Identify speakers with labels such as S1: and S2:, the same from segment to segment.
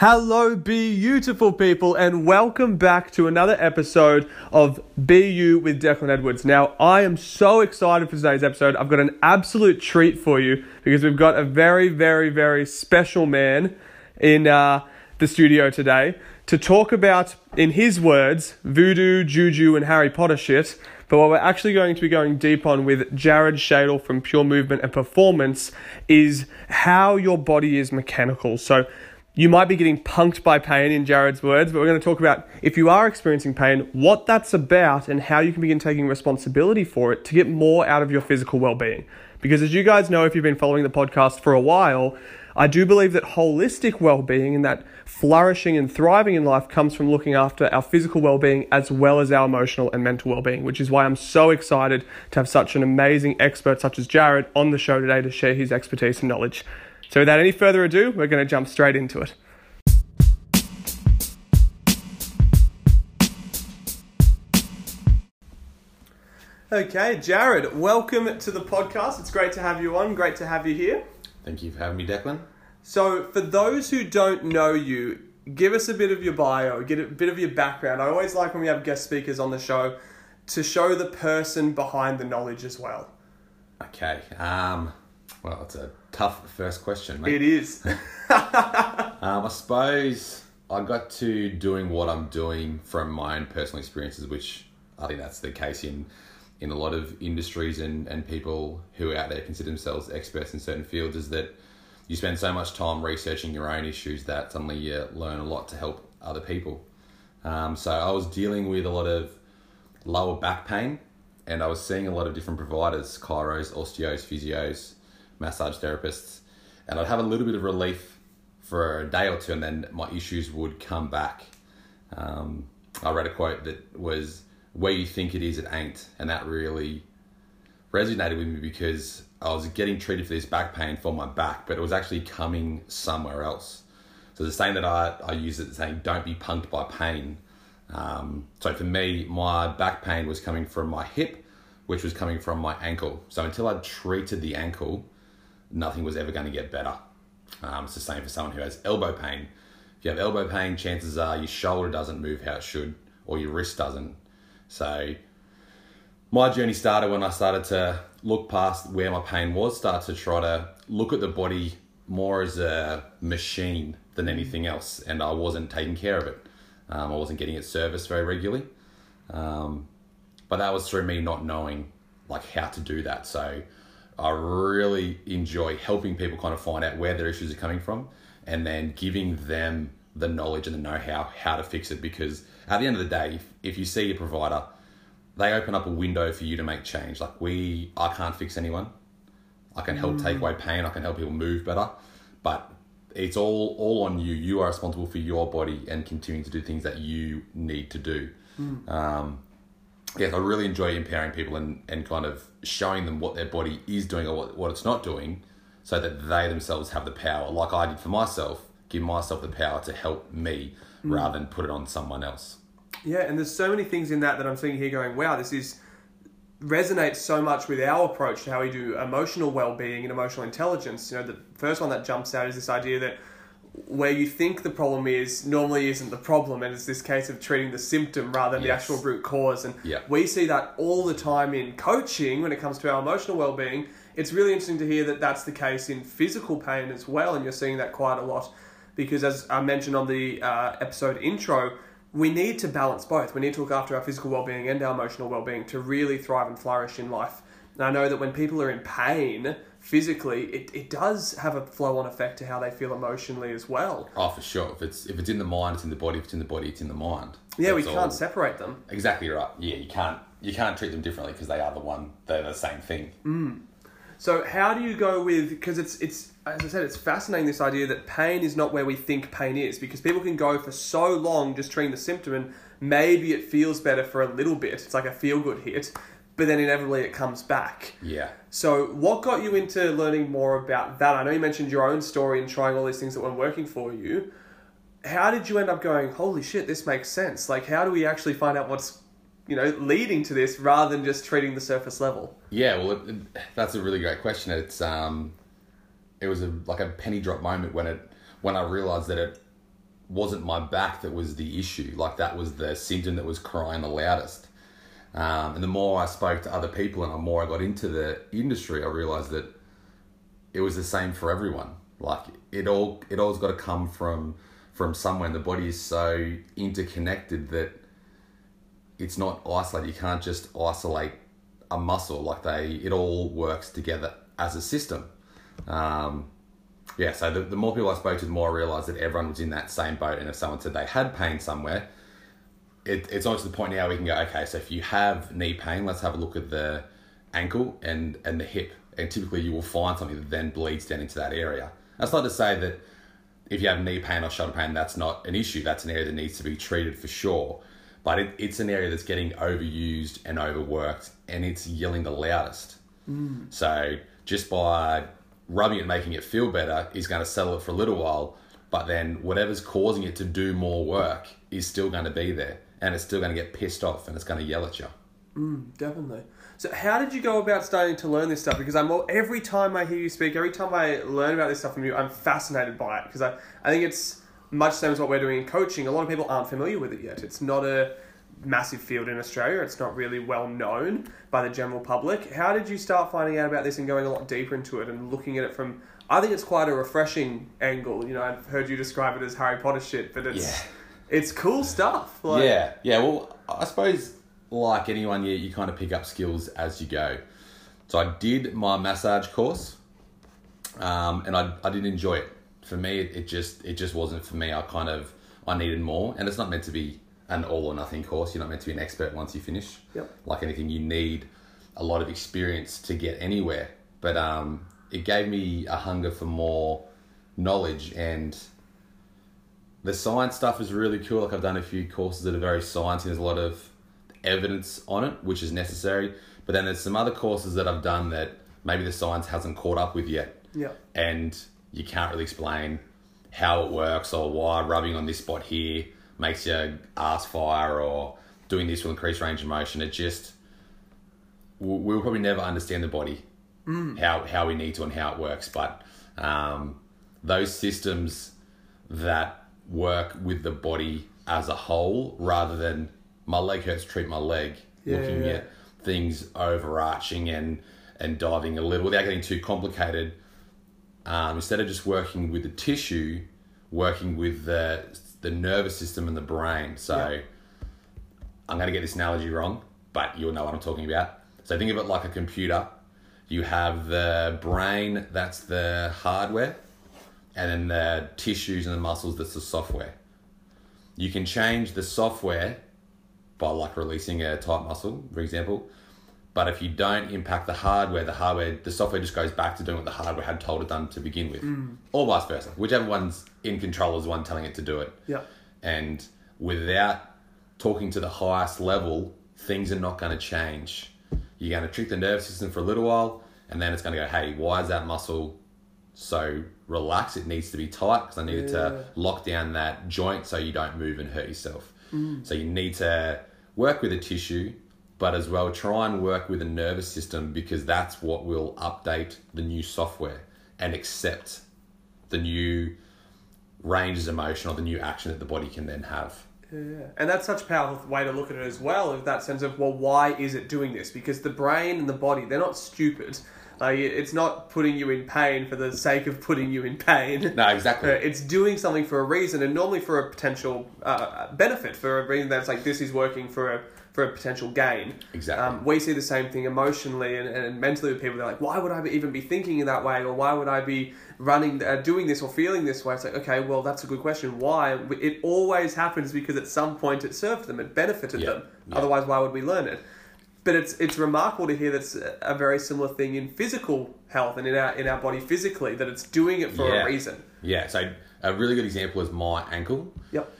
S1: Hello, beautiful people, and welcome back to another episode of BU with Declan Edwards. Now, I am so excited for today's episode. I've got an absolute treat for you because we've got a very, very, very special man in uh, the studio today to talk about, in his words, voodoo, juju, and Harry Potter shit. But what we're actually going to be going deep on with Jared Shadle from Pure Movement and Performance is how your body is mechanical. So, you might be getting punked by pain in Jared's words, but we're going to talk about if you are experiencing pain, what that's about, and how you can begin taking responsibility for it to get more out of your physical well being. Because as you guys know, if you've been following the podcast for a while, I do believe that holistic well being and that flourishing and thriving in life comes from looking after our physical well being as well as our emotional and mental well being, which is why I'm so excited to have such an amazing expert such as Jared on the show today to share his expertise and knowledge. So, without any further ado, we're going to jump straight into it. Okay, Jared, welcome to the podcast. It's great to have you on. Great to have you here.
S2: Thank you for having me, Declan.
S1: So, for those who don't know you, give us a bit of your bio, get a bit of your background. I always like when we have guest speakers on the show to show the person behind the knowledge as well.
S2: Okay. Um, well, it's a tough first question, mate.
S1: It is.
S2: Um, I suppose I got to doing what I'm doing from my own personal experiences, which I think that's the case in in a lot of industries and, and people who are out there consider themselves experts in certain fields is that you spend so much time researching your own issues that suddenly you learn a lot to help other people. Um, so I was dealing with a lot of lower back pain and I was seeing a lot of different providers, chiros, osteos, physios, massage therapists, and I'd have a little bit of relief for a day or two, and then my issues would come back. Um, I read a quote that was, "Where you think it is, it ain't," and that really resonated with me because I was getting treated for this back pain for my back, but it was actually coming somewhere else. So the saying that I, I use it saying, "Don't be punked by pain." Um, so for me, my back pain was coming from my hip, which was coming from my ankle. So until I treated the ankle, nothing was ever going to get better. Um, it's the same for someone who has elbow pain. If you have elbow pain, chances are your shoulder doesn't move how it should, or your wrist doesn't. So, my journey started when I started to look past where my pain was, start to try to look at the body more as a machine than anything else, and I wasn't taking care of it. Um, I wasn't getting it serviced very regularly, um, but that was through me not knowing like how to do that. So I really enjoy helping people kind of find out where their issues are coming from and then giving them the knowledge and the know how how to fix it because at the end of the day if, if you see your provider they open up a window for you to make change. Like we i can't fix anyone. I can help take away pain. I can help people move better. But it's all all on you. You are responsible for your body and continuing to do things that you need to do. Um, yes, I really enjoy empowering people and, and kind of showing them what their body is doing or what, what it's not doing so that they themselves have the power, like I did for myself, give myself the power to help me mm. rather than put it on someone else.
S1: Yeah, and there's so many things in that that I'm seeing here going, wow, this is resonates so much with our approach to how we do emotional well-being and emotional intelligence. You know, the first one that jumps out is this idea that where you think the problem is normally isn't the problem and it's this case of treating the symptom rather than
S2: Yes.
S1: the actual root cause and
S2: Yeah.
S1: we see that all the time in coaching when it comes to our emotional well-being it's really interesting to hear that that's the case in physical pain as well and you're seeing that quite a lot because as i mentioned on the uh, episode intro we need to balance both we need to look after our physical well-being and our emotional well-being to really thrive and flourish in life and i know that when people are in pain physically it, it does have a flow-on effect to how they feel emotionally as well
S2: Oh, for sure. If it's if it's in the mind, it's in the body. If it's in the body, it's in the mind.
S1: yeah we can't
S2: all-
S1: separate them
S2: Exactly right. Yeah, you can't you can't treat them differently because they are the one. They're the same thing. Mm.
S1: So how do you go with because it's it's as I said it's fascinating this idea that pain is not where we think pain is because people can go for so long just treating the symptom and maybe it feels better for a little bit it's like a feel good hit but then inevitably it comes back.
S2: Yeah.
S1: So what got you into learning more about that? I know you mentioned your own story and trying all these things that weren't working for you. How did you end up going holy shit this makes sense? Like how do we actually find out what's you know leading to this rather than just treating the surface level?
S2: Yeah, well, it, it- that's a really great question. It's um, it was a like a penny drop moment when it when I realized that it wasn't my back that was the issue. Like that was the symptom that was crying the loudest. Um, and the more I spoke to other people and the more I got into the industry, I realized that it was the same for everyone. Like it all, it all's got to come from from somewhere. And the body is so interconnected that it's not isolated. You can't just isolate a muscle. Like they, it all works together as a system. Um, yeah, so the, the more people I spoke to, the more I realized that everyone was in that same boat. And if someone said they had pain somewhere, it, it's almost to the point now we can go, okay, so if you have knee pain, let's have a look at the ankle and, and the hip. And typically you will find something that then bleeds down into that area. That's not to say that if you have knee pain or shoulder pain, that's not an issue. That's an area that needs to be treated for sure. But it, it's an area that's getting overused and overworked, and it's yelling the loudest. Mm. So just by rubbing it and making it feel better is going to settle it for a little while. But then whatever's causing it to do more work is still going to be there, and it's still going to get pissed off, and it's going to yell at you.
S1: Mm, definitely. So, how did you go about starting to learn this stuff? Because I'm every time I hear you speak, every time I learn about this stuff from you, I'm fascinated by it because I, I think it's much the same as what we're doing in coaching. A lot of people aren't familiar with it yet. It's not a massive field in Australia. It's not really well known by the general public. How did you start finding out about this and going a lot deeper into it and looking at it from? I think it's quite a refreshing angle. You know, I've heard you describe it as Harry Potter shit, but it's yeah. It's cool stuff.
S2: Like, yeah, yeah. Well, I suppose like anyone, you, you kind of pick up skills as you go. So I did my massage course, um, and I, I didn't enjoy it. For me, it, it just it just wasn't for me. I kind of I needed more, and it's not meant to be an all or nothing course. You're not meant to be an expert once you finish.
S1: Yep.
S2: Like anything, you need a lot of experience to get anywhere. But um, it gave me a hunger for more knowledge and the science stuff is really cool. Like I've done a few courses that are very sciencey. There's a lot of evidence on it, which is necessary. But then there's some other courses that I've done that maybe the science hasn't caught up with yet.
S1: Yeah.
S2: And you can't really explain how it works or why rubbing on this spot here makes your ass fire or doing this will increase range of motion. It just we'll probably never understand the body
S1: mm.
S2: how how we need to and how it works. But um, those systems that work with the body as a whole rather than my leg hurts, treat my leg. Yeah, looking yeah. at things overarching and and diving a little without getting too complicated. Um, instead of just working with the tissue, working with the the nervous system and the brain. So yeah. I'm going to get this analogy wrong, but you'll know what I'm talking about. So think of it like a computer. You have the brain, that's the hardware, and then the tissues and the muscles, that's the software. You can change the software by like releasing a tight muscle, for example. But if you don't impact the hardware, the hardware, the software just goes back to doing what the hardware had told it done to begin with,
S1: mm.
S2: or vice versa. Whichever one's in control is the one telling it to do it.
S1: Yeah.
S2: And without talking to the highest level, things are not going to change. You're going to trick the nervous system for a little while, and then it's going to go, hey, why is that muscle so relaxed? It needs to be tight because I needed yeah. to lock down that joint so you don't move and hurt yourself.
S1: Mm.
S2: So you need to work with the tissue, but as well try and work with the nervous system because that's what will update the new software and accept the new ranges of motion or the new action that the body can then have.
S1: Yeah, and that's such a powerful way to look at it as well. Of that sense of well, why is it doing this? Because the brain and the body—they're not stupid. Like it's not putting you in pain for the sake of putting you in pain.
S2: No, exactly. Uh,
S1: it's doing something for a reason, and normally for a potential uh, benefit, for a reason that's like this is working for a for a potential gain.
S2: Exactly. Um,
S1: we see the same thing emotionally and, and mentally with people. They're like, why would I even be thinking in that way, or why would I be running, uh, doing this, or feeling this way? It's like, okay, well, that's a good question. Why? It always happens because at some point it served them, it benefited them. Otherwise, why would we learn it? But it's it's remarkable to hear that's a very similar thing in physical health and in our in our body physically that it's doing it for
S2: yeah.
S1: a reason.
S2: Yeah. So a really good example is my ankle.
S1: Yep.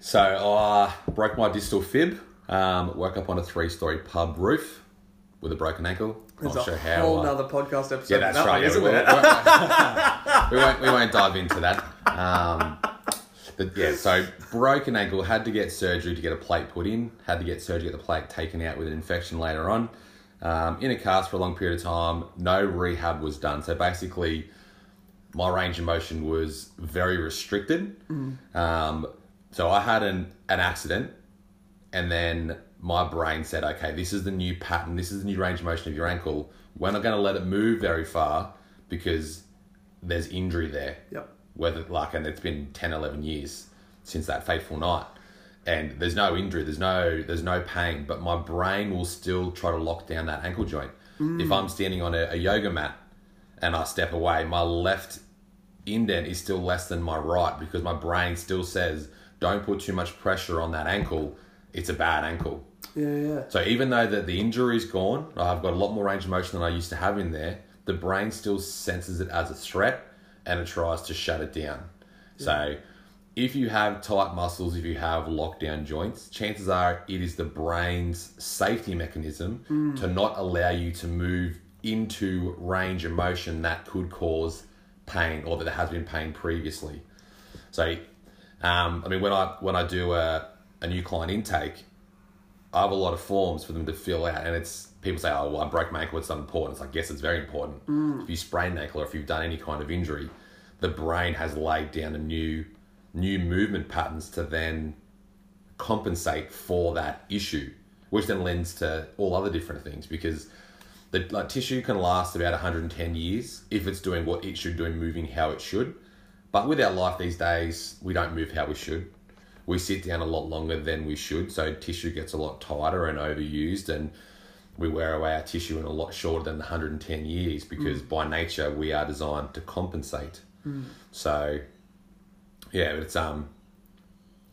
S2: So I broke my distal fib. Um, woke up on a three-story pub roof with a broken ankle.
S1: There's I'll a show how. Whole other podcast episode.
S2: Yeah, that's right.
S1: Isn't
S2: yeah, we, we, won't, we won't dive into that. Um, but yeah, so broken ankle, had to get surgery to get a plate put in, had to get surgery to get the plate taken out with an infection later on. Um, in a cast for a long period of time, no rehab was done. So basically, my range of motion was very restricted. Um, so I had an, an accident, and then my brain said, okay, this is the new pattern, this is the new range of motion of your ankle. We're not going to let it move very far because there's injury there.
S1: Yep.
S2: Whether, like, and it's been 10, 11 years since that fateful night. And there's no injury, there's no there's no pain, but my brain will still try to lock down that ankle joint. If mm. I'm standing on a, a yoga mat and I step away, my left indent is still less than my right because my brain still says, don't put too much pressure on that ankle. It's a bad ankle.
S1: Yeah, yeah.
S2: So even though the, the injury is gone, I've got a lot more range of motion than I used to have in there, the brain still senses it as a threat and it tries to shut it down. So if you have tight muscles, if you have lockdown joints, chances are it is the brain's safety mechanism to not allow you to move into range of motion that could cause pain or that there has been pain previously. So, um, I mean, when I when I do a, a new client intake, I have a lot of forms for them to fill out, and it's people say, "Oh, well, I broke my ankle. It's not important." It's like, yes, it's very important. Mm. If you sprain an ankle or if you've done any kind of injury, the brain has laid down a new new movement patterns to then compensate for that issue, which then lends to all other different things because the like tissue can last about 110 years if it's doing what it should do and moving how it should. But with our life these days, we don't move how we should. We sit down a lot longer than we should, so tissue gets a lot tighter and overused, and we wear away our tissue in a lot shorter than the 110 years because by nature we are designed to compensate. So, yeah, it's um,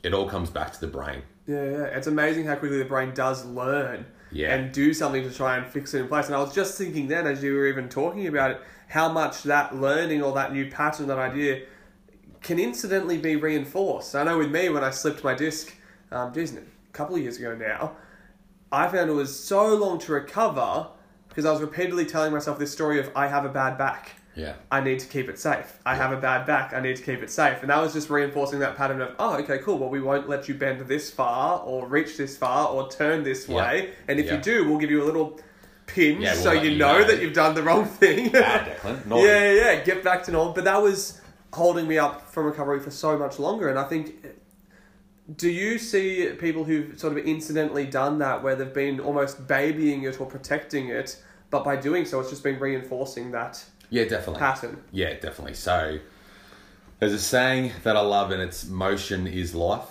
S2: it all comes back to the brain.
S1: Yeah, yeah. It's amazing how quickly the brain does learn
S2: Yeah.
S1: and do something to try and fix it in place. And I was just thinking then, as you were even talking about it, how much that learning or that new pattern, that idea, can incidentally be reinforced. I know with me, when I slipped my disc, um, geez, a couple of years ago now, I found it was so long to recover because I was repeatedly telling myself this story of I have a bad back.
S2: Yeah.
S1: I need to keep it safe. I have a bad back. I need to keep it safe. And that was just reinforcing that pattern of, oh, okay, cool. Well, we won't let you bend this far or reach this far or turn this
S2: Yeah.
S1: way. And if
S2: Yeah.
S1: you do, we'll give you a little pinch
S2: Yeah, we'll
S1: so you know,
S2: know.
S1: that you've done the wrong thing.
S2: Bad, Declan.
S1: Yeah, yeah, yeah. Get back to normal. But that was holding me up from recovery for so much longer. And I think, do you see people who've sort of incidentally done that where they've been almost babying it or protecting it, but by doing so, it's just been reinforcing that
S2: Yeah, definitely.
S1: pattern?
S2: Yeah, definitely. So there's a saying that I love, and it's "motion is life"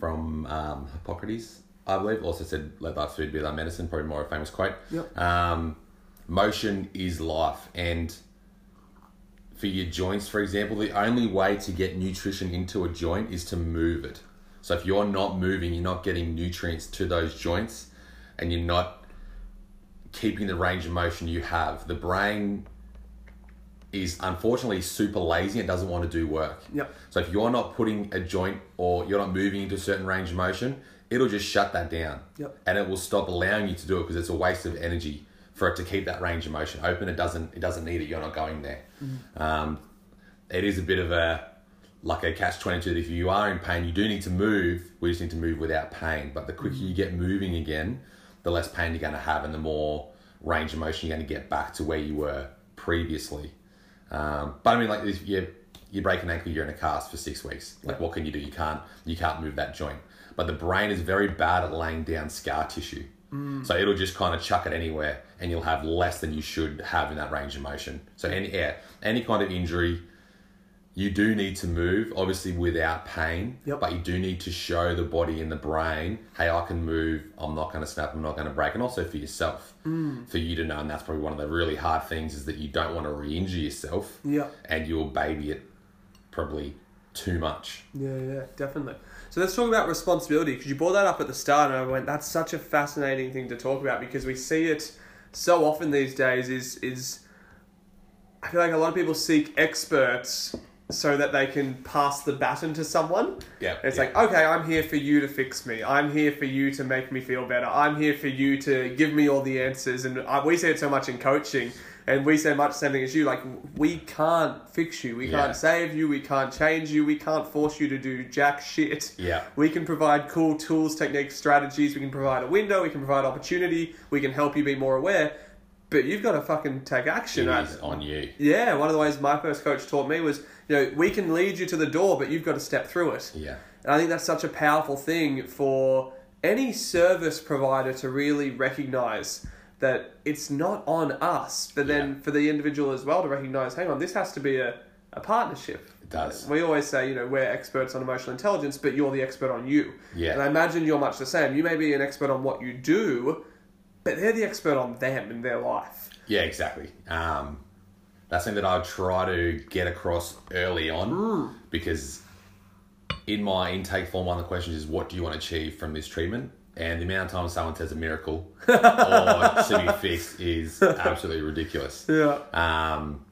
S2: from um, Hippocrates, I believe. Also said, "Let thy food be thy medicine." Probably more a famous quote.
S1: Yep.
S2: Um, motion is life, and for your joints, for example, the only way to get nutrition into a joint is to move it. So if you're not moving, you're not getting nutrients to those joints, and you're not keeping the range of motion you have. The brain is unfortunately super lazy and doesn't want to do work.
S1: Yep.
S2: So if you're not putting a joint or you're not moving into a certain range of motion, it'll just shut that down.
S1: Yep.
S2: And it will stop allowing you to do it because it's a waste of energy for it to keep that range of motion open. It doesn't. It doesn't need it. You're not going there. Um, it is a bit of a like a catch twenty two. If you are in pain, you do need to move. We just need to move without pain. But the quicker you get moving again, the less pain you're going to have, and the more range of motion you're going to get back to where you were previously. Um, but I mean, like if you you break an ankle, you're in a cast for six weeks. Like, what can you do? You can't you can't move that joint. But the brain is very bad at laying down scar tissue. So it'll just kind of chuck it anywhere, and you'll have less than you should have in that range of motion. So any yeah, any kind of injury, you do need to move, obviously without pain.
S1: Yep.
S2: But you do need to show the body and the brain, hey, I can move. I'm not going to snap. I'm not going to break. And also for yourself, mm. for you to know, and that's probably one of the really hard things is that you don't want to re-injure yourself,
S1: Yeah.
S2: and you'll baby it probably too much.
S1: Yeah, yeah, definitely. So let's talk about responsibility because you brought that up at the start, and I went, "That's such a fascinating thing to talk about because we see it so often these days." Is is I feel like a lot of people seek experts so that they can pass the baton to someone.
S2: Yeah,
S1: It's
S2: yeah.
S1: like, okay, I'm here for you to fix me. I'm here for you to make me feel better. I'm here for you to give me all the answers. And I, we say it so much in coaching, and we say much the same thing as you. Like, we can't fix you. We
S2: Yeah.
S1: can't save you. We can't change you. We can't force you to do jack shit.
S2: Yeah.
S1: We can provide cool tools, techniques, strategies. We can provide a window. We can provide opportunity. We can help you be more aware. but you've got to fucking take action.
S2: It is on you.
S1: Yeah, one of the ways my first coach taught me was, you know, we can lead you to the door, but you've got to step through it.
S2: Yeah.
S1: And I think that's such a powerful thing for any service provider to really recognize that it's not on us, but then for the individual as well to recognize, hang on, this has to be a, a partnership.
S2: It does.
S1: We always say, you know, we're experts on emotional intelligence, but you're the expert on you.
S2: Yeah.
S1: And I imagine you're much the same. You may be an expert on what you do, but they're the expert on them in their life.
S2: Yeah, exactly. Um, that's something that I try to get across early on because in my intake form, one of the questions is, "What do you want to achieve from this treatment?" And the amount of times someone says a miracle or to be fixed is absolutely ridiculous.
S1: Yeah.
S2: Um,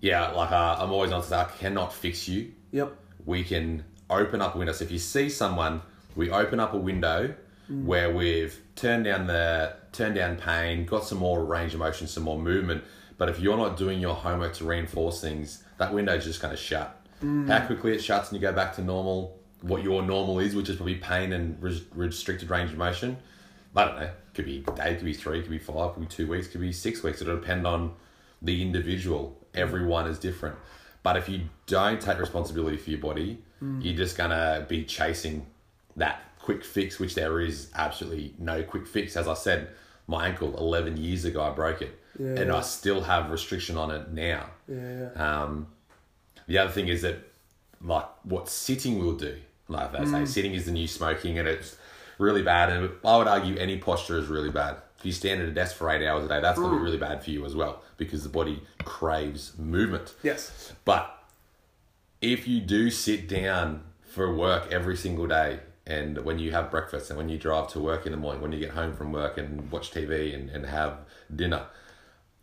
S2: yeah, like uh, I'm always on to say, I cannot fix you.
S1: Yep.
S2: we can open up a window. So if you see someone, we open up a window where we've turned down the turned down pain, got some more range of motion, some more movement. But if you're not doing your homework to reinforce things, that window's just going to shut. How quickly it shuts and you go back to normal, what your normal is, which is probably pain and res- restricted range of motion. I don't know. Could be a day, could be three, could be five, could be two weeks, could be six weeks. It'll depend on the individual. Everyone is different. But if you don't take responsibility for your body, you're just gonna be chasing that quick fix, which there is absolutely no quick fix. As I said, my ankle 11 years ago, I broke it, and I still have restriction on it now.
S1: Yeah.
S2: Um, the other thing is that, like, what sitting will do, like they say, mm. sitting is the new smoking, and it's really bad. And I would argue any posture is really bad. If you stand at a desk for eight hours a day, that's going to be mm. really bad for you as well because the body craves movement.
S1: Yes.
S2: But if you do sit down for work every single day, and when you have breakfast, and when you drive to work in the morning, when you get home from work and watch TV and, and have dinner,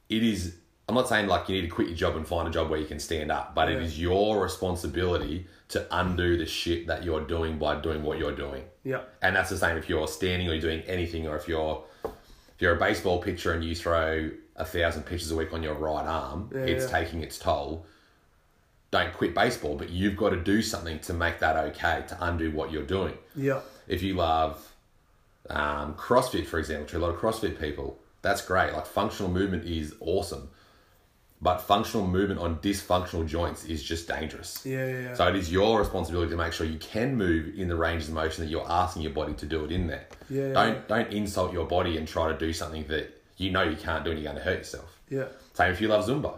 S2: it is. I'm not saying like you need to quit your job and find a job where you can stand up, but it
S1: Yeah.
S2: is your responsibility to undo the shit that you're doing by doing what you're doing.
S1: Yep.
S2: And that's the same if you're standing or you're doing anything, or if you're if you're a baseball pitcher and you throw a thousand pitches a week on your right arm,
S1: Yeah,
S2: it's
S1: yeah.
S2: taking its toll. Don't quit baseball, but you've got to do something to make that okay to undo what you're doing.
S1: Yep.
S2: If you love um, CrossFit, for example, to a lot of CrossFit people, that's great. Like functional movement is awesome, but functional movement on dysfunctional joints is just dangerous.
S1: Yeah, yeah, yeah.
S2: So it is your responsibility to make sure you can move in the ranges of motion that you're asking your body to do it in there.
S1: Yeah.
S2: Don't don't insult your body and try to do something that you know you can't do and you're going to hurt yourself.
S1: Yeah.
S2: Same if you love Zumba.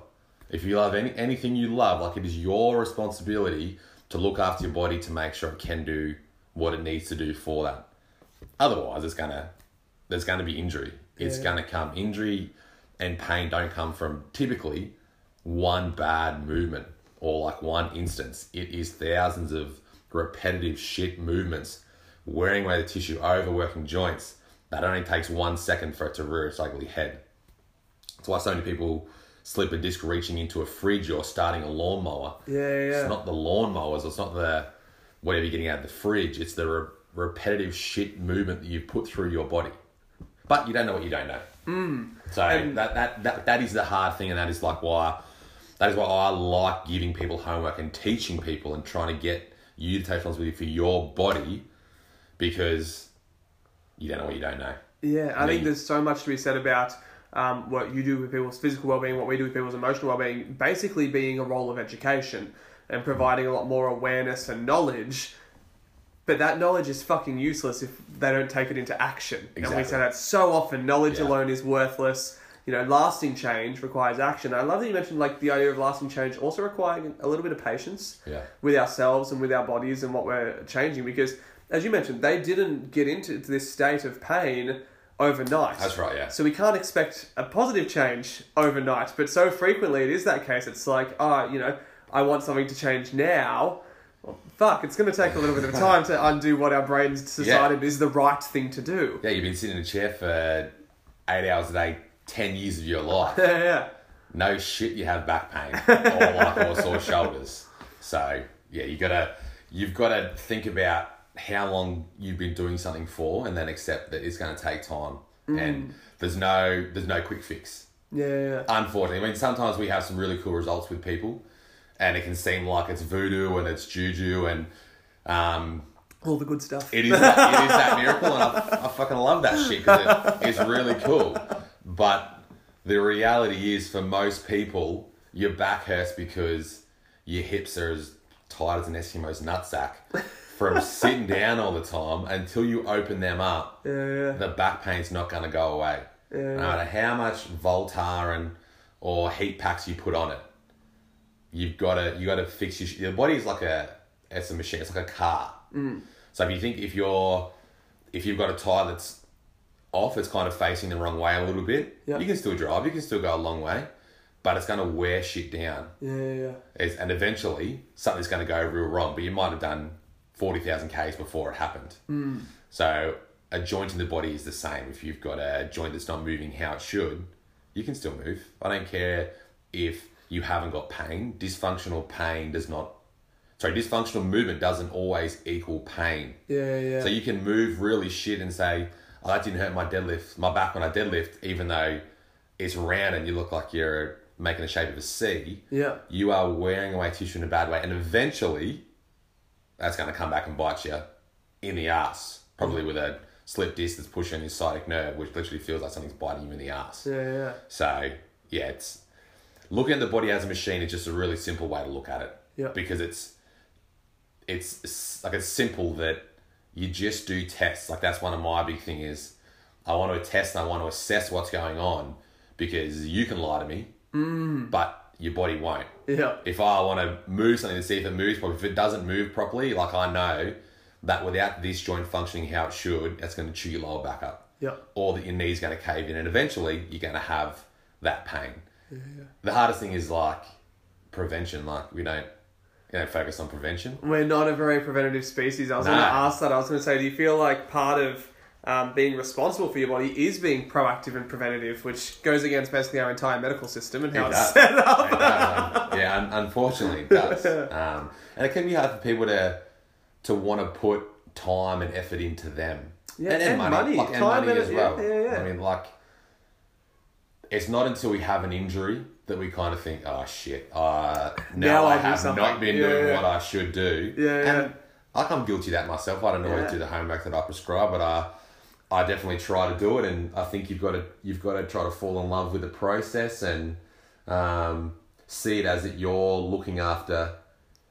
S2: If you love any anything you love, like it is your responsibility to look after your body to make sure it can do what it needs to do for that. Otherwise, it's gonna there's gonna be injury. It's
S1: Yeah.
S2: gonna come injury and pain don't come from typically one bad movement or like one instance. It is thousands of repetitive shit movements, wearing away the tissue, overworking joints. That only takes one second for it to rear its ugly head. That's why so many people slip a disc reaching into a fridge or starting a lawnmower.
S1: Yeah, yeah.
S2: It's not the lawnmowers, it's not the whatever you're getting out of the fridge, it's the re- repetitive shit movement that you've put through your body. But you don't know what you don't know. Mm. So
S1: And-
S2: that, that, that, that is the hard thing, and that is like why that is why I like giving people homework and teaching people and trying to get you to take responsibility for your body because you don't know what you don't know.
S1: Yeah, I think there's so much to be said about um, what you do with people's physical well-being, what we do with people's emotional well-being, basically being a role of education and providing a lot more awareness and knowledge. But that knowledge is fucking useless if they don't take it into action. Exactly. And we say that so often. Knowledge
S2: Yeah.
S1: alone is worthless. You know, lasting change requires action. I love that you mentioned like the idea of lasting change also requiring a little bit of patience
S2: Yeah.
S1: with ourselves and with our bodies and what we're changing because as you mentioned they didn't get into this state of pain overnight
S2: That's right, yeah.
S1: so we can't expect a positive change overnight but so frequently it is that case it's like oh you know i want something to change now fuck it's going to take a little bit of time to undo what our brains decided is the right thing to do
S2: Yeah, you've been sitting in a chair for eight hours a day, 10 years of your life.
S1: yeah yeah
S2: no shit you have back pain or like or sore shoulders. So yeah, you gotta you've gotta think about how long you've been doing something for and then accept that it's gonna take time. Mm. And there's no there's no quick fix.
S1: yeah yeah
S2: Unfortunately. I mean sometimes we have some really cool results with people and it can seem like it's voodoo and it's juju and um
S1: all the good stuff
S2: it is that, it is that miracle, and I, I fucking love that shit because it, it's really cool. But the reality is for most people, your back hurts because your hips are as tight as an Eskimo's nutsack from sitting down all the time until you open them up.
S1: Yeah, yeah.
S2: The back pain's not going to go away.
S1: Yeah.
S2: No matter how much Voltaren or heat packs you put on it, you've got to you got to fix your your body's like a it's a machine. It's like a car. Mm. So if you think if you're if you've got a tire that's off, it's kind of facing the wrong way a little bit.
S1: Yeah.
S2: You can still drive. You can still go a long way, but it's going to wear shit down.
S1: Yeah, yeah, yeah.
S2: It's, and eventually something's going to go real wrong. But you might have done forty thousand k's before it happened. Mm. So a joint in the body is the same. If you've got a joint that's not moving how it should, you can still move. I don't care if you haven't got pain. Dysfunctional pain does not. Sorry, dysfunctional movement doesn't always equal pain.
S1: Yeah, yeah.
S2: So you can move really shit and say, "Oh, that didn't hurt my deadlift, my back when I deadlift," even though it's round and you look like you're making the shape of a C.
S1: yeah.
S2: You are wearing away tissue in a bad way, and eventually, that's going to come back and bite you in the ass, probably with a slip disc that's pushing your sciatic nerve, which literally feels like something's biting you in the ass.
S1: Yeah, yeah.
S2: So yeah, it's looking at the body as a machine is just a really simple way to look at it.
S1: Yeah.
S2: Because it's it's like it's simple that you just do tests. Like that's one of my big thing is I want to test and I want to assess what's going on because you can lie to me, mm. but your body won't.
S1: Yeah.
S2: If I want to move something to see if it moves properly, if it doesn't move properly, like I know that without this joint functioning how it should, it's going to chew your lower back up
S1: Yeah.
S2: or that your knee's going to cave in, and eventually you're going to have that pain. The hardest thing is like prevention. Like we don't, we don't focus on prevention.
S1: We're not a very preventative species. I was going to ask that. I was going to say, do you feel like part of um, being responsible for your body is being proactive and preventative, which goes against basically our entire medical system and how
S2: It
S1: it's
S2: does.
S1: set up?
S2: It. Um, yeah, un- unfortunately, it does. Um, and it can be hard for people to to want to put time and effort into them.
S1: Yeah, and money.
S2: like, and
S1: Time
S2: money
S1: and-
S2: as well.
S1: yeah, yeah, yeah.
S2: I mean, like, it's not until we have an injury that we kind of think, oh shit, uh, now,
S1: Now
S2: I
S1: I'll
S2: have
S1: something."
S2: not been
S1: Yeah,
S2: doing
S1: yeah.
S2: what I should do.
S1: Yeah, yeah.
S2: And like I'm guilty of that myself. I don't always do the homework that I prescribe, but I, I definitely try to do it. And I think you've got to you've got to try to fall in love with the process and um, see it as that you're looking after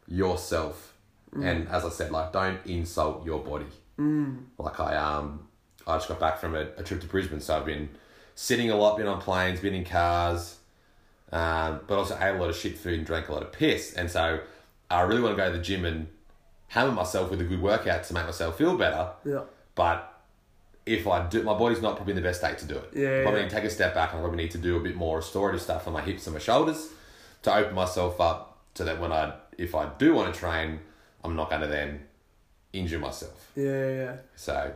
S2: yourself.
S1: Mm.
S2: And as I said, like don't insult your body. Mm. Like I um I just got back from a, a trip to Brisbane, so I've been sitting a lot, been on planes, been in cars, um, but also ate a lot of shit food and drank a lot of piss. And so I really want to go to the gym and hammer myself with a good workout to make myself feel better.
S1: Yeah.
S2: But if I do, my body's not probably in the best state to do it.
S1: Yeah,
S2: probably
S1: yeah.
S2: need to take a step back I probably need to do a bit more restorative stuff on my hips and my shoulders to open myself up so that when I, if I do want to train, I'm not going to then injure myself.
S1: Yeah, yeah, yeah.
S2: So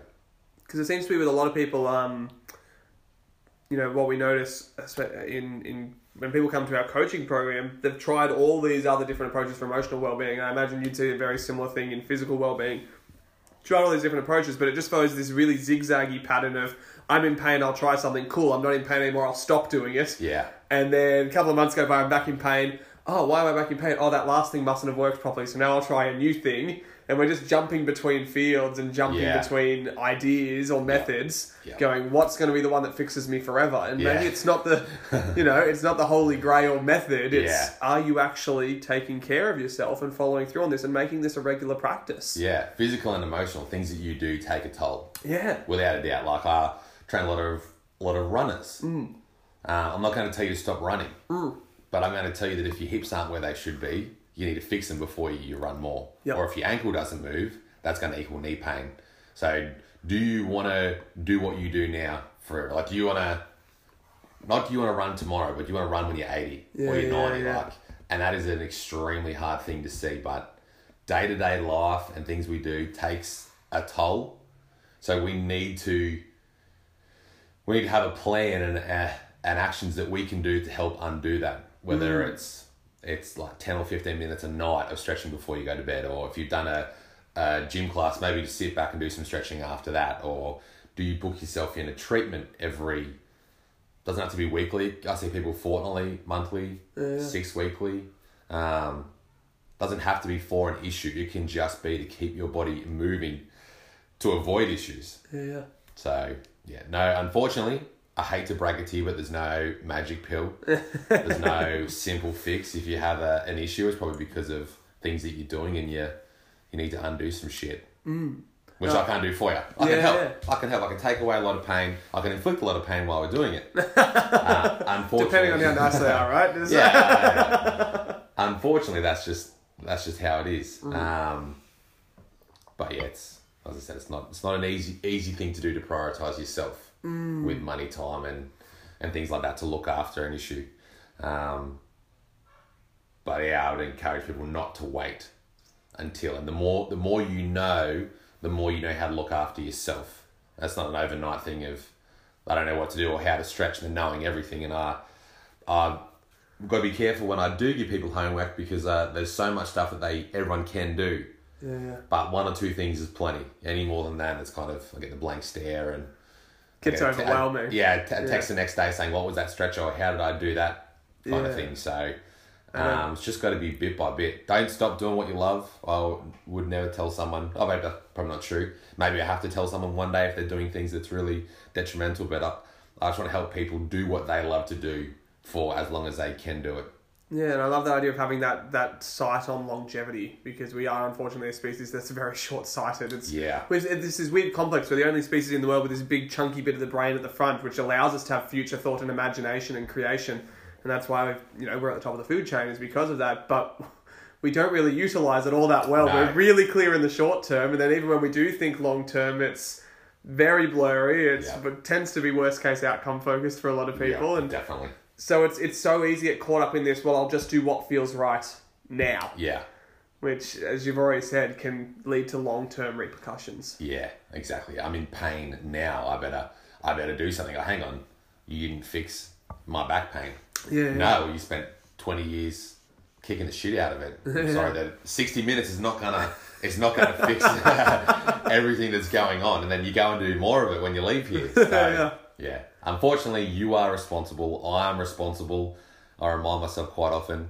S1: because it seems to be with a lot of people. Um, you know what we notice in in when people come to our coaching program, they've tried all these other different approaches for emotional well-being. I imagine you'd see a very similar thing in physical well-being. Tried all these different approaches, but it just follows this really zigzaggy pattern of I'm in pain, I'll try something cool. I'm not in pain anymore, I'll stop doing it.
S2: yeah,
S1: And then a couple of months go by, I'm back in pain. Oh, why am I back in pain? Oh, that last thing mustn't have worked properly, so now I'll try a new thing. And we're just jumping between fields and jumping
S2: Yeah.
S1: between ideas or methods,
S2: Yeah.
S1: going, what's going to be the one that fixes me forever? And
S2: Yeah.
S1: maybe it's not the, you know, it's not the holy grail method. It's
S2: Yeah.
S1: are you actually taking care of yourself and following through on this and making this a regular practice?
S2: yeah, physical and emotional things that you do take a toll.
S1: Yeah.
S2: without a doubt. Like I train a lot of a lot of runners.
S1: Mm.
S2: Uh, I'm not going to tell you to stop running, but I'm going to tell you that if your hips aren't where they should be, you need to fix them before you run more.
S1: Yep.
S2: Or if your ankle doesn't move, that's going to equal knee pain. So, do you want to do what you do now for like? Do you want to? Not do you want to run tomorrow, but do you want to run when you're 80
S1: Yeah,
S2: or you're
S1: yeah,
S2: 90?
S1: yeah.
S2: Like, and that is an extremely hard thing to see. But day to day life and things we do takes a toll. So we need to we need to have a plan and uh, and actions that we can do to help undo that. Whether it's it's like ten or fifteen minutes a night of stretching before you go to bed, or if you've done a, a gym class, maybe just sit back and do some stretching after that, or do you book yourself in a treatment every? Doesn't have to be weekly. I see people fortnightly, monthly, six weekly. Um, doesn't have to be for an issue. It can just be to keep your body moving to avoid issues.
S1: Yeah, yeah.
S2: So yeah, no. Unfortunately, I hate to break it to you, but there's no magic pill. there's no simple fix. If you have a, an issue, it's probably because of things that you're doing, and you you need to undo some shit. Mm. Which I can't do for you. I
S1: Yeah,
S2: can help.
S1: yeah.
S2: I can help. I can take away a lot of pain. I can inflict a lot of pain while we're doing it. Uh, unfortunately,
S1: Depending on how nice they are, right? There's-
S2: yeah, yeah, yeah. Unfortunately, that's just that's just how it is.
S1: Mm.
S2: Um, but yeah, it's as I said, it's not it's not an easy easy thing to do to prioritize yourself
S1: Mm.
S2: with money, time, and and things like that to look after an issue. Um, but yeah, I would encourage people not to wait until, and the more the more you know, the more you know how to look after yourself. That's not an overnight thing of I don't know what to do or how to stretch and knowing everything. And I, I've got to be careful when I do give people homework because uh, there's so much stuff that they everyone can do,
S1: yeah, yeah.
S2: but one or two things is plenty. Any more than that, it's kind of I get the blank stare and
S1: Gets
S2: yeah, yeah, t- text the next day saying what was that stretch or how did I do that kind
S1: Yeah.
S2: of thing. So.
S1: Know.
S2: Um, it's just got to be bit by bit. Don't stop doing what you love. I would never tell someone. Oh, maybe that's probably not true. Maybe I have to tell someone one day if they're doing things that's really detrimental. But I, I just want to help people do what they love to do for as long as they can do it.
S1: Yeah, and I love the idea of having that that sight on longevity because we are unfortunately a species that's very short sighted. It's
S2: Yeah.
S1: This is weird complex. We're the only species in the world with this big chunky bit of the brain at the front, which allows us to have future thought and imagination and creation, and that's why you know we're at the top of the food chain is because of that. But we don't really utilize it all that well.
S2: No.
S1: We're really clear in the short term, and then even when we do think long term, it's very blurry. It's
S2: Yeah.
S1: but tends to be worst case outcome focused for a lot of people,
S2: yeah,
S1: and
S2: definitely.
S1: So it's it's so easy to get caught up in this. Well, I'll just do what feels right now,
S2: Yeah,
S1: which, as you've already said, can lead to long term repercussions.
S2: yeah, exactly. I'm in pain now. I better, I better do something. Oh, hang on, you didn't fix my back pain.
S1: Yeah.
S2: No, you spent twenty years kicking the shit out of it. I'm sorry that sixty minutes is not gonna it's not gonna fix everything that's going on, and then you go and do more of it when you leave here. So,
S1: Yeah.
S2: yeah. Unfortunately, you are responsible. I am responsible. I remind myself quite often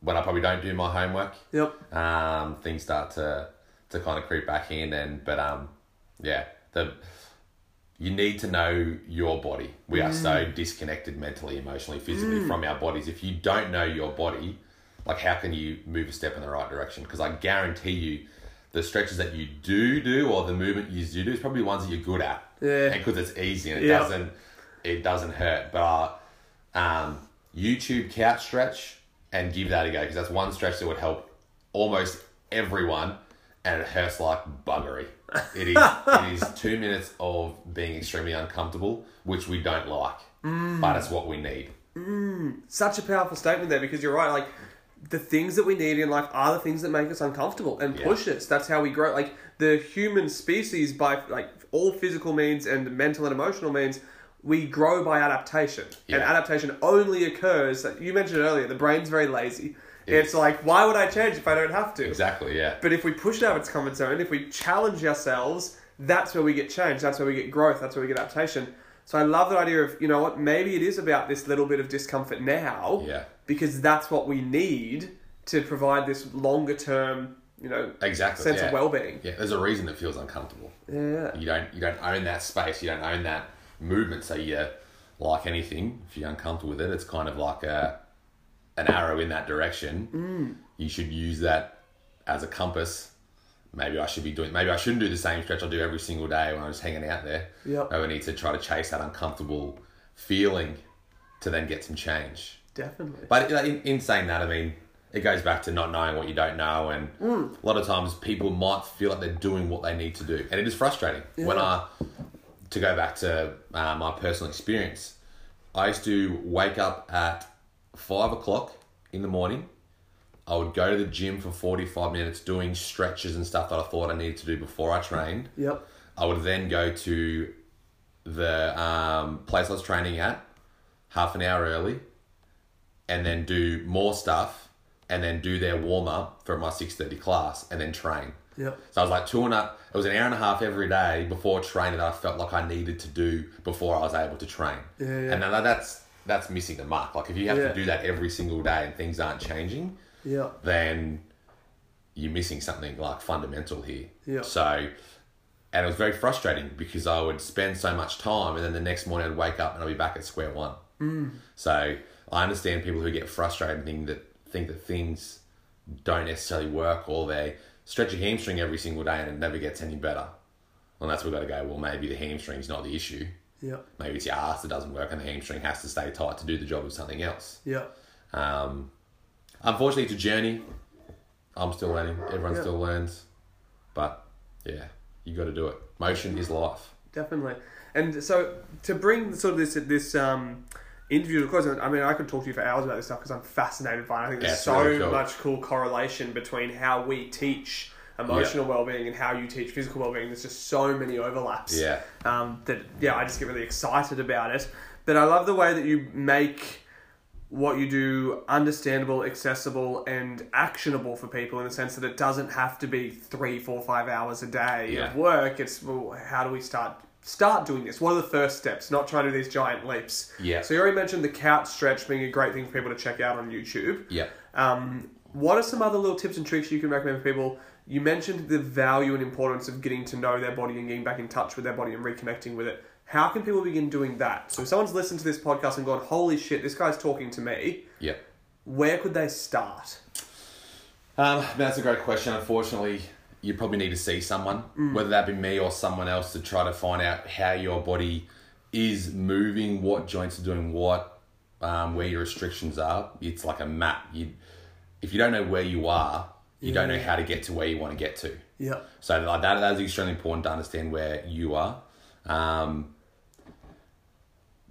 S2: when I probably don't do my homework.
S1: Yep.
S2: Um, things start to to kind of creep back in, and but um, yeah, the you need to know your body. We are so disconnected mentally, emotionally, physically from our bodies. If you don't know your body, like how can you move a step in the right direction? Because I guarantee you, the stretches that you do do or the movement you do do is probably ones that you're good at.
S1: Yeah.
S2: because it's easy and it
S1: Yeah.
S2: doesn't it doesn't hurt. But uh, um, YouTube couch stretch and give that a go because that's one stretch that would help almost everyone, and it hurts like buggery. It is it is two minutes of being extremely uncomfortable, which we don't like, but it's what we need.
S1: Such a powerful statement there because you're right. Like the things that we need in life are the things that make us uncomfortable and
S2: Yeah.
S1: push us. That's how we grow. Like the human species, by like all physical means and mental and emotional means, we grow by adaptation. And adaptation only occurs. You mentioned earlier, the brain's very lazy. It's like, why would I change if I don't have to?
S2: Exactly, yeah.
S1: But if we push it out of its comfort zone, if we challenge ourselves, that's where we get change. That's where we get growth. That's where we get adaptation. So I love that idea of, you know what, maybe it is about this little bit of discomfort now.
S2: Yeah.
S1: Because that's what we need to provide this longer term, you know,
S2: Exactly.
S1: sense
S2: yeah.
S1: of well being.
S2: Yeah, there's a reason it feels uncomfortable.
S1: Yeah.
S2: You don't you don't own that space. You don't own that movement. So yeah, like anything, if you're uncomfortable with it, it's kind of like a an arrow in that direction. Mm. You should use that as a compass. Maybe I should be doing. Maybe I shouldn't do the same stretch I do every single day when I'm just hanging out there. Maybe I need to try to chase that uncomfortable feeling to then get some change.
S1: Definitely.
S2: But in, in saying that, I mean, it goes back to not knowing what you don't know, and a lot of times people might feel like they're doing what they need to do, and it is frustrating. When I, to go back to uh, my personal experience, I used to wake up at five o'clock in the morning. I would go to the gym for forty five minutes doing stretches and stuff that I thought I needed to do before I trained.
S1: Yep.
S2: I would then go to the um, place I was training at half an hour early, and then do more stuff, and then do their warm up for my six thirty class, and then train.
S1: Yep.
S2: So I was like two and a, it was an hour and a half every day before training that I felt like I needed to do before I was able to train.
S1: Yeah, yeah.
S2: And now that's that's missing the mark. Like if you have
S1: Yeah.
S2: to do that every single day and things aren't changing,
S1: Yep.
S2: then you're missing something like fundamental here.
S1: Yeah.
S2: So and it was very frustrating because I would spend so much time, and then the next morning I'd wake up and I'd be back at square one. Mm. So I understand people who get frustrated and think that think that things don't necessarily work, or they stretch a hamstring every single day and it never gets any better. And that's where we got to go. Well, maybe the hamstring's not the issue.
S1: Yeah.
S2: Maybe it's your ass that doesn't work, and the hamstring has to stay tight to do the job of something else.
S1: Yeah.
S2: Um, unfortunately, it's a journey. I'm still learning. Everyone
S1: Yeah.
S2: still learns, but yeah, you got to do it. Motion is life.
S1: Definitely. And so to bring sort of this this um, interview close, I mean, I could talk to you for hours about this stuff because I'm fascinated by it. I think there's so
S2: really cool.
S1: much cool correlation between how we teach emotional well-being and how you teach physical well-being. There's just so many overlaps.
S2: Yeah.
S1: Um, that yeah, I just get really excited about it. But I love the way that you make what you do understandable, accessible, and actionable for people in the sense that it doesn't have to be three, four, five hours a day
S2: Yeah.
S1: of work. It's well, how do we start start doing this? What are the first steps? Not trying to do these giant leaps.
S2: Yeah.
S1: So you already mentioned the couch stretch being a great thing for people to check out on YouTube.
S2: Yeah.
S1: Um, what are some other little tips and tricks you can recommend for people? You mentioned the value and importance of getting to know their body and getting back in touch with their body and reconnecting with it. How can people begin doing that? So if someone's listened to this podcast and gone, holy shit, this guy's talking to me,
S2: Yeah.
S1: where could they start?
S2: Um, that's a great question. Unfortunately, you probably need to see someone, whether that be me or someone else, to try to find out how your body is moving, what joints are doing what, um, where your restrictions are. It's like a map. You, if you don't know where you are, you don't know how to get to where you want to get to.
S1: Yeah.
S2: So like that, that is extremely important to understand where you are. Um,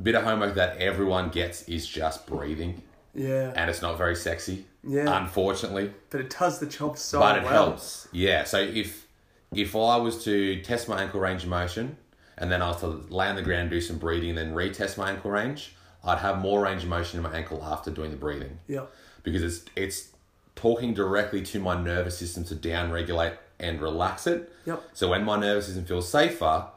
S2: bit of homework that everyone gets is just breathing,
S1: Yeah.
S2: and it's not very sexy.
S1: Yeah.
S2: Unfortunately,
S1: but it does the job so well.
S2: but it
S1: well.
S2: helps. Yeah. So if if I was to test my ankle range of motion and then I was to lay on the ground, do some breathing, and then retest my ankle range, I'd have more range of motion in my ankle after doing the breathing
S1: Yeah.
S2: because it's it's talking directly to my nervous system to down regulate and relax it.
S1: Yep.
S2: So when my nervous system feels safer,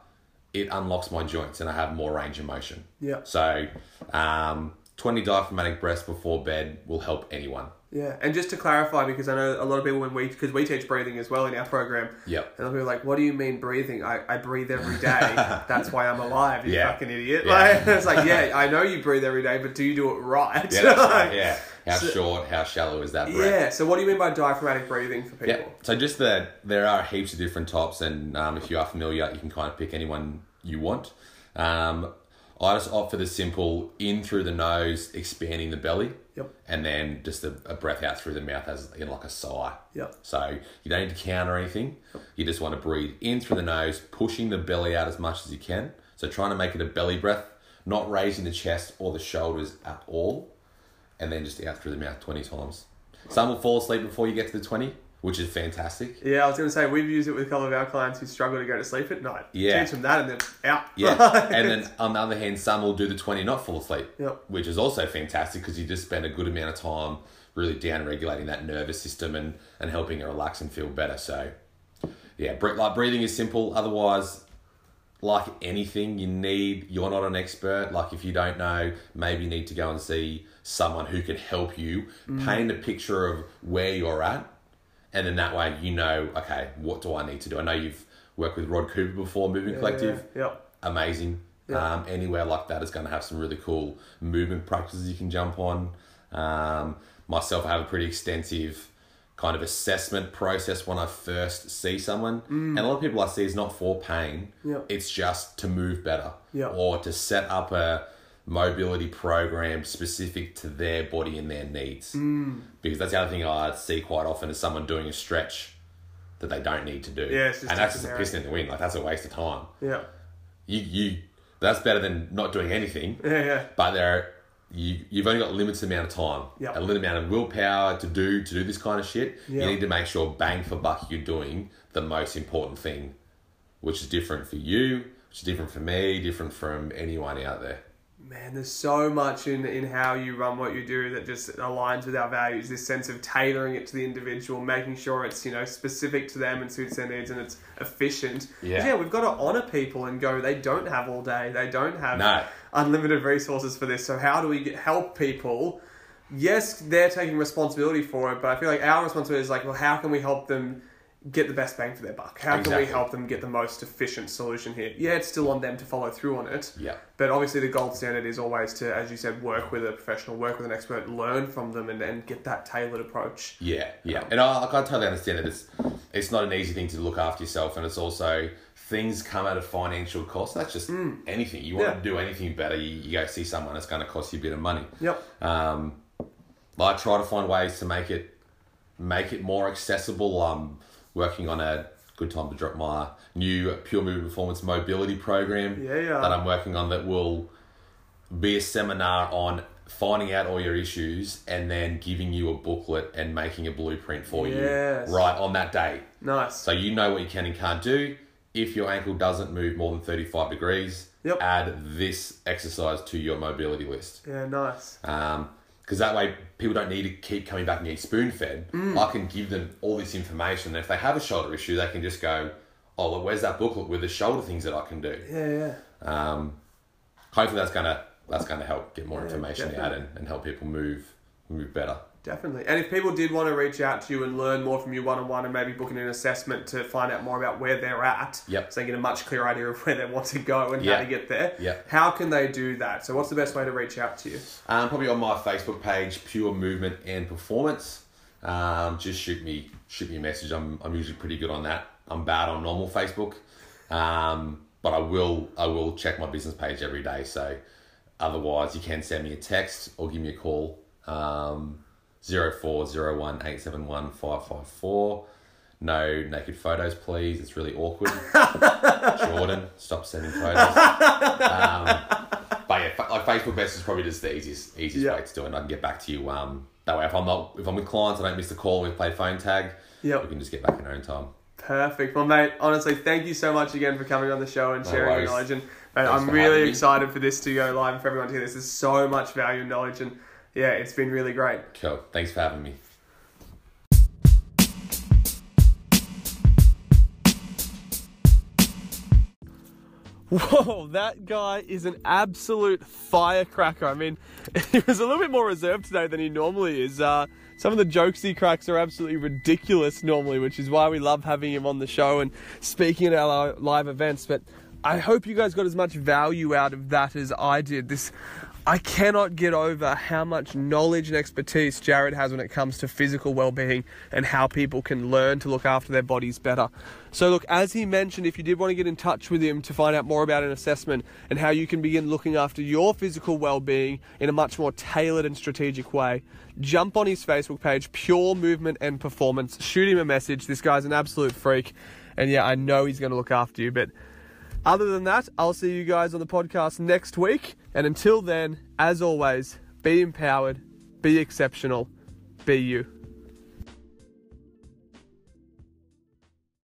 S2: it unlocks my joints and I have more range of motion.
S1: Yeah.
S2: So um, 20 diaphragmatic breaths before bed will help anyone.
S1: Yeah. And just to clarify, because I know a lot of people when we because we teach breathing as well in our program.
S2: Yeah,
S1: And they'll be like, "What do you mean breathing? I, I breathe every day. That's why I'm alive. You
S2: Yeah.
S1: fucking idiot!"
S2: Yeah.
S1: Like it's like, yeah, I know you breathe every day, but do you do it right?
S2: Yeah, that's right. Yeah. How
S1: So-
S2: short, how shallow is that breath?
S1: Yeah. So what do you mean by diaphragmatic breathing for people?
S2: Yeah. So just that there are heaps of different types, and um, if you are familiar, you can kind of pick anyone you want. Um, I just opt for the simple in through the nose, expanding the belly,
S1: Yep.
S2: and then just a, a breath out through the mouth as in like a sigh.
S1: Yep.
S2: So you don't need to count or anything. You just want to breathe in through the nose, pushing the belly out as much as you can. So trying to make it a belly breath, not raising the chest or the shoulders at all, and then just out through the mouth twenty times. Some will fall asleep before you get to the twenty, which is fantastic.
S1: Yeah, I was going to say we've used it with a couple of our clients who struggle to go to sleep at night.
S2: Yeah.
S1: Teach them that and then out.
S2: Yeah, and then on the other hand, some will do the twenty, not fall asleep,
S1: Yep.
S2: which is also fantastic because you just spend a good amount of time really down regulating that nervous system and and helping it relax and feel better. So, yeah, like breathing is simple. Otherwise, like anything, you need. You're not an expert. Like if you don't know, maybe you need to go and see someone who can help you mm. paint a picture of where you're at, and then that way you know, okay, what do I need to do? I know you've worked with Rod Cooper before, Moving Collective
S1: Yeah. Yep.
S2: amazing.
S1: Yeah.
S2: Um, anywhere like that is going to have some really cool movement practices you can jump on. Um, myself, I have a pretty extensive kind of assessment process when I first see someone. And a lot of people I see is not for pain,
S1: Yeah.
S2: it's just to move better
S1: Yeah.
S2: or to set up a mobility program specific to their body and their needs. Because that's the other thing I see quite often is someone doing a stretch that they don't need to do.
S1: Yeah,
S2: and that's just a piss in the wind. Like that's a waste of time
S1: Yeah.
S2: you you that's better than not doing anything.
S1: Yeah. Yeah.
S2: But there, are, you you've only got a limited amount of time,
S1: Yep.
S2: a limited amount of willpower to do to do this kind of shit.
S1: Yeah.
S2: You need to make sure bang for buck you're doing the most important thing, which is different for you, which is different for me, different from anyone out there.
S1: Man, there's so much in, in how you run what you do that just aligns with our values. This sense of tailoring it to the individual, making sure it's you know specific to them and suits their needs, and it's efficient.
S2: Yeah.
S1: yeah, we've got to honor people and go. They don't have all day. They don't have
S2: No.
S1: unlimited resources for this. So how do we help people? Yes, they're taking responsibility for it, but I feel like our responsibility is like, well, how can we help them get the best bang for their buck? How can we help them get the most efficient solution here? Yeah, it's still on them to follow through on it.
S2: Yeah.
S1: But obviously, the gold standard is always to, as you said, work with a professional, work with an expert, learn from them, and, and get that tailored approach.
S2: Yeah, yeah, and I, like, I totally understand that it's it's not an easy thing to look after yourself, and it's also things come at a financial cost. That's just anything you want
S1: Mm. Yeah.
S2: to do anything better. You, you go see someone that's going to cost you a bit of money.
S1: Yep.
S2: Um, I try to find ways to make it make it more accessible. I'm working on a good time to drop my new Pure Movement Performance Mobility program
S1: Yeah, yeah.
S2: that I'm working on that will be a seminar on finding out all your issues and then giving you a booklet and making a blueprint for
S1: Yes.
S2: you right on that day.
S1: Nice.
S2: So you know what you can and can't do. If your ankle doesn't move more than 35 degrees,
S1: Yep.
S2: add this exercise to your mobility list
S1: yeah, nice.
S2: Um, because that way people don't need to keep coming back and get spoon fed. I can give them all this information. And if they have a shoulder issue, they can just go, "Oh, well, where's that booklet with the shoulder things that I can do?"
S1: Yeah, yeah.
S2: Um, hopefully, that's gonna that's gonna help get more
S1: Yeah,
S2: information out and, and help people move move better.
S1: Definitely. And if people did want to reach out to you and learn more from you one on one and maybe book in an assessment to find out more about where they're at,
S2: Yep.
S1: so they get a much clearer idea of where they want to go and
S2: Yeah.
S1: how to get there,
S2: Yep.
S1: how can they do that? So, what's the best way to reach out to you?
S2: Um, probably on my Facebook page, Pure Movement and Performance. Um, just shoot me shoot me a message. I'm I'm usually pretty good on that. I'm bad on normal Facebook, um, but I will I will check my business page every day. So otherwise, you can send me a text or give me a call. Um, Zero four zero one eight seven one five five four. No naked photos, please. It's really awkward. Jordan, stop sending photos. Um, but yeah, fa- like Facebook message is probably just the easiest easiest
S1: Yeah.
S2: way to do it. And I can get back to you. Um, that way, if I'm not if I'm with clients, I don't miss the call. and We play phone tag.
S1: Yep.
S2: we can just get back in our own time.
S1: Perfect. Well, mate, honestly, thank you so much again for coming on the show and
S2: No
S1: sharing your
S2: worries.
S1: knowledge. And mate, I'm
S2: for
S1: really
S2: me.
S1: excited for this to go live and for everyone to hear this. There's so much value and knowledge, and yeah, it's been really great.
S2: Cool. Thanks for having me.
S1: Whoa, that guy is an absolute firecracker. I mean, he was a little bit more reserved today than he normally is. Uh, some of the jokes he cracks are absolutely ridiculous normally, which is why we love having him on the show and speaking at our live events. But I hope you guys got as much value out of that as I did. This. I cannot get over how much knowledge and expertise Jared has when it comes to physical well-being and how people can learn to look after their bodies better. So look, as he mentioned, if you did want to get in touch with him to find out more about an assessment and how you can begin looking after your physical well-being in a much more tailored and strategic way, jump on his Facebook page, Pure Movement and Performance. Shoot him a message. This guy's an absolute freak. And yeah, I know he's going to look after you, but other than that, I'll see you guys on the podcast next week. And until then, as always, be empowered, be exceptional, be you.